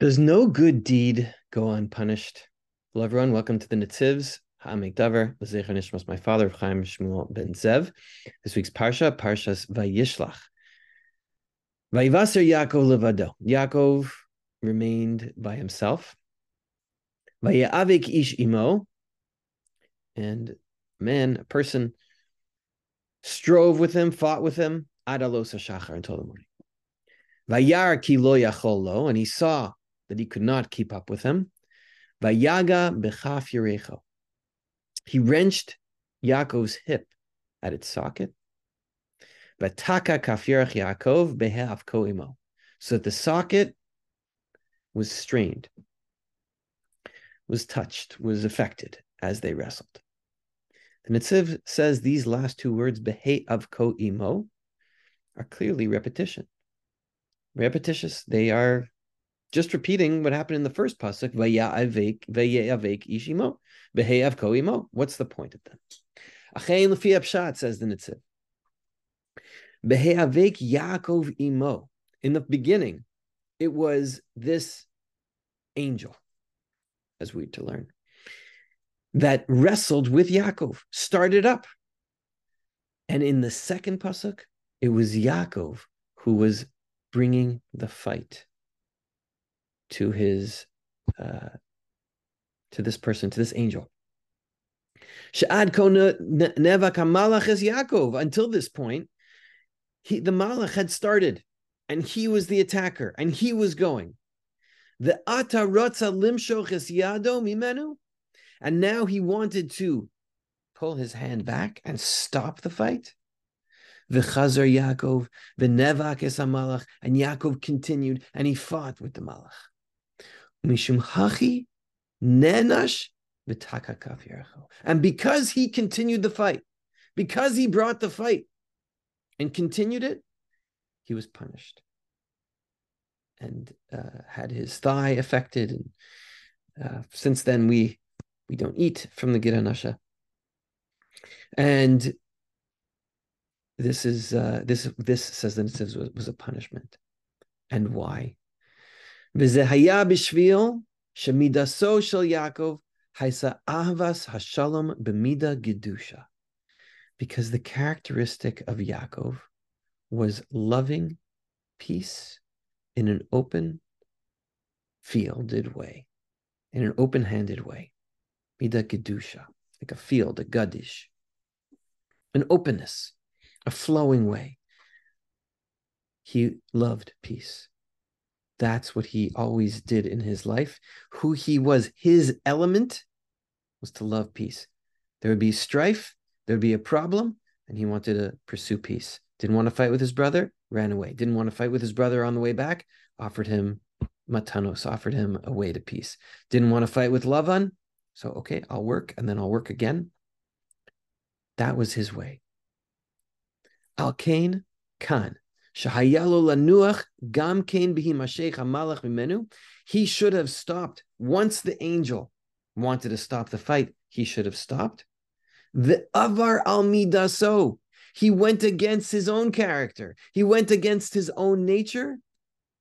Does no good deed go unpunished? Hello, everyone. Welcome to the Netziv's. Ha'amek Davar, L'zecher Nishmas, my father, Chaim Shmuel ben Zev. This week's Parsha, Parshas Vayishlach. Vayivaser Yaakov levado. Yaakov remained by himself. Vayavik ish imo. And man, a person strove with him, fought with him, adalos shachar until the morning. Vayar ki lo yachol lo, and he saw that he could not keep up with him. Vayaga bechaf yerecho. He wrenched Yaakov's hip at its socket. Vataka kafirach Yaakov behav koimo. So that the socket was strained, was touched, was affected as they wrestled. The Netziv says these last two words, behe of ko imo, are clearly repetition. Repetitious. They are just repeating what happened in the first pasuk. Vayavek ishimo beheyav koimo. What's the point of that? Achein lefi pshat says the Netziv. Beheyavek Yaakov imo. In the beginning, it was this angel, as we to learn, that wrestled with Yaakov, started up. And in the second pasuk, it was Yaakov who was bringing the fight to his uh, to this person, to this angel. Until this point, he, the malach had started, and he was the attacker, and he was going. The ata yado mimenu, and now he wanted to pull his hand back and stop the fight. V'chazar Yaakov, v'nevak es and Yaakov continued, and he fought with the malach. And because he continued the fight, because he brought the fight and continued it, he was punished and uh, had his thigh affected. And uh, since then, we we don't eat from the Gid HaNasheh. And this is uh, this this says that it was, was a punishment, and why? V'zehaya b'shvil shemidaso shel Yaakov haisa ahvas hashalom b'mida gedusha, because the characteristic of Yaakov was loving peace in an open fielded way, in an open-handed way, mida gedusha, like a field, a gadish, an openness, a flowing way. He loved peace. That's what he always did in his life. Who he was, his element was to love peace. There would be strife, there would be a problem, and he wanted to pursue peace. Didn't want to fight with his brother, ran away. Didn't want to fight with his brother on the way back, offered him matanos, offered him a way to peace. Didn't want to fight with Lavan, so okay, I'll work and then I'll work again. That was his way. Al Kain Khan. He should have stopped once the angel wanted to stop the fight. He should have stopped. The avar al midaso. He went against his own character. He went against his own nature.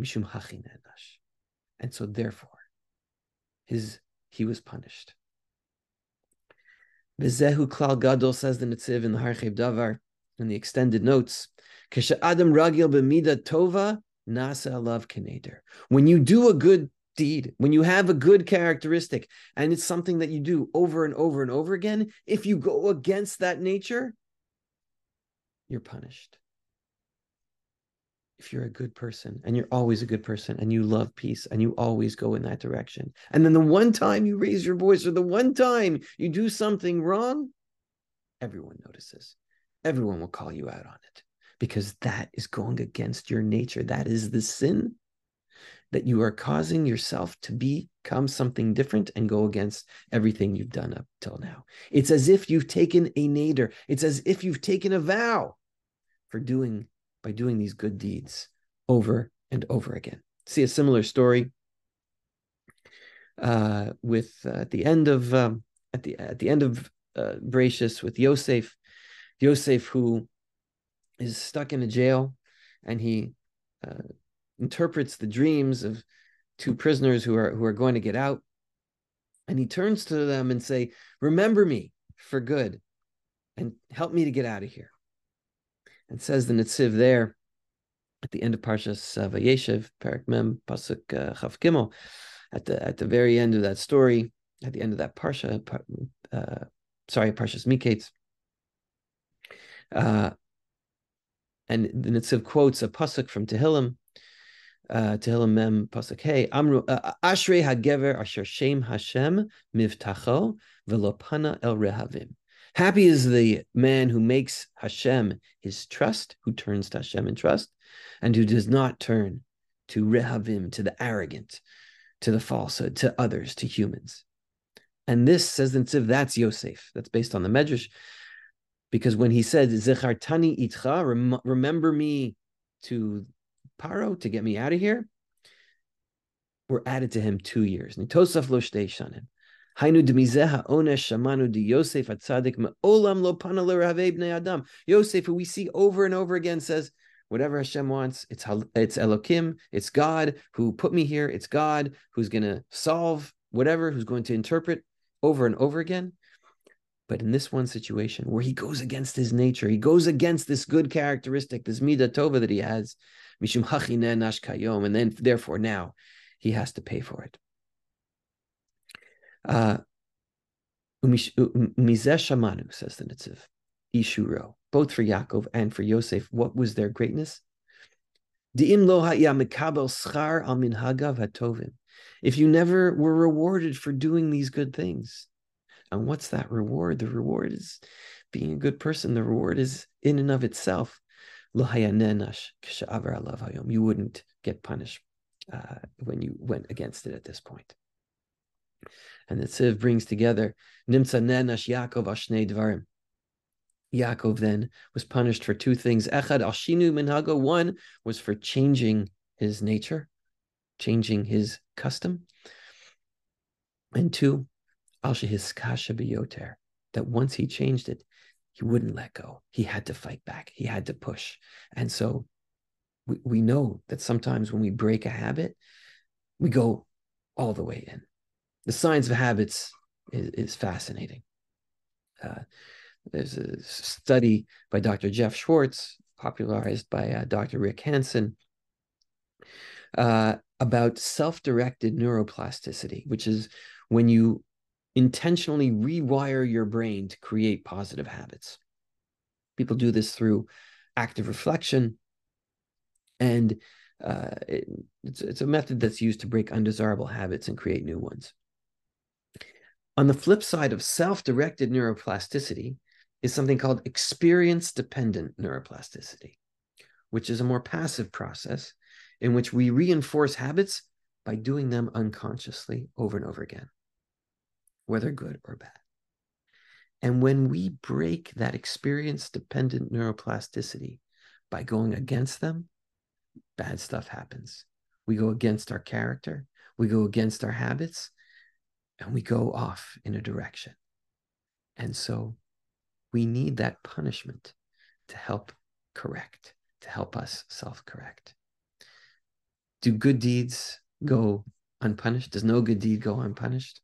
Mishum hachinenash. And so therefore, his he was punished. Vizehu klal gadol says the Netziv in the Harchev Davar in the extended notes. Adam ragil b'mida tova nasa alav keneder. When you do a good deed, when you have a good characteristic, and it's something that you do over and over and over again, if you go against that nature, you're punished. If you're a good person and you're always a good person and you love peace and you always go in that direction, and then the one time you raise your voice or the one time you do something wrong, everyone notices. Everyone will call you out on it because that is going against your nature. That is the sin that you are causing yourself to become something different and go against everything you've done up till now. It's as if you've taken a nader. It's as if you've taken a vow for doing by doing these good deeds over and over again. See a similar story uh, with uh, at the end of um, at the at the end of uh, Bereshis with Yosef, Yosef who is stuck in a jail and he uh, interprets the dreams of two prisoners who are who are going to get out, and he turns to them and say, "Remember me for good, and help me to get out of here." And says the Netziv there at the end of Parshas uh, Vayeshev, Mem Pasuk uh, Chav at the at the very end of that story, at the end of that parsha, uh, sorry, Parshas Miketz, uh, and the Netziv quotes a pasuk from Tehillim, uh, Tehillim Mem pasuk Hey, Amru uh, Ashrei Hagever Asher Shem Hashem Mivtacho Velopana El Rehavim. Happy is the man who makes Hashem his trust, who turns to Hashem in trust, and who does not turn to Rehavim, to the arrogant, to the falsehood, to others, to humans. And this says Netziv, that's Yosef. That's based on the Medrash. Because when he said, Zechartani itcha, rem- remember me to Paro, to get me out of here, were added to him two years. Nitosaf lo shtei. Hainu demizeha onesh shamanu di Yosef atzadik me'olam lo pana bnei adam. Yosef, who we see over and over again, says, whatever Hashem wants, it's it's Elokim, it's God who put me here, it's God who's going to solve whatever, who's going to interpret over and over again. But in this one situation where he goes against his nature, he goes against this good characteristic, this midah tova that he has, mishum nash kayom, and then therefore now he has to pay for it. Uh, shamanu says the Netziv, Ishuro, both for Yaakov and for Yosef. What was their greatness? If you never were rewarded for doing these good things, and what's that reward? The reward is being a good person. The reward is in and of itself. You wouldn't get punished uh, when you went against it at this point. And the Netziv brings together Nimtza Nenash Yaakov Ashnei Dvarim. Yaakov then was punished for two things. Echad Ashinu Minhago. One was for changing his nature, changing his custom. And two, Al Biyoter, that once he changed it, he wouldn't let go. He had to fight back. He had to push. And so we, we know that sometimes when we break a habit, we go all the way in. The science of habits is, is fascinating. Uh, there's a study by Dr. Jeff Schwartz, popularized by uh, Dr. Rick Hanson, uh, about self directed neuroplasticity, which is when you intentionally rewire your brain to create positive habits. People do this through active reflection, and uh, it, it's, it's a method that's used to break undesirable habits and create new ones. On the flip side of self directed neuroplasticity, is something called experience dependent neuroplasticity, which is a more passive process in which we reinforce habits by doing them unconsciously over and over again, whether good or bad. And when we break that experience dependent neuroplasticity by going against them, bad stuff happens. We go against our character, we go against our habits, and we go off in a direction. And so we need that punishment to help correct, to help us self correct. Do good deeds go unpunished? Does no good deed go unpunished?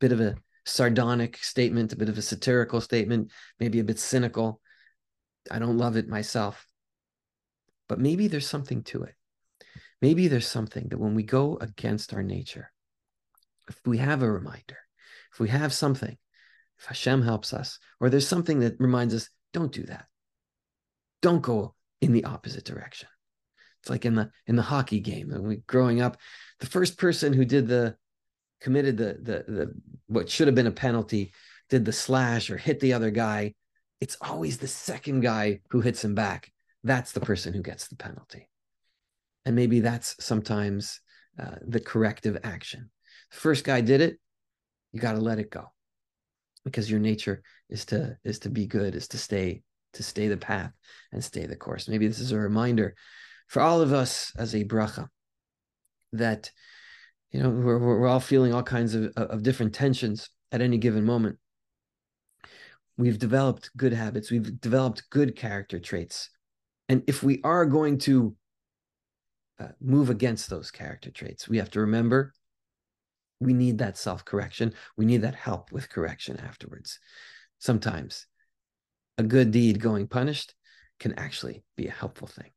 Bit of a sardonic statement, a bit of a satirical statement, maybe a bit cynical. I don't love it myself. But maybe there's something to it. Maybe there's something that when we go against our nature, if we have a reminder, if we have something if Hashem helps us, or there's something that reminds us, don't do that. Don't go in the opposite direction. It's like in the in the hockey game. When we growing up, the first person who did the committed the the the what should have been a penalty did the slash or hit the other guy. It's always the second guy who hits him back. That's the person who gets the penalty. And maybe that's sometimes uh, the corrective action. First guy did it, you got to let it go because your nature is to is to be good is to stay to stay the path and stay the course maybe this is a reminder for all of us as a bracha that you know we're, we're all feeling all kinds of, of different tensions at any given moment we've developed good habits we've developed good character traits and if we are going to uh, move against those character traits. We have to remember we need that self correction. We need that help with correction afterwards. Sometimes a good deed going punished can actually be a helpful thing.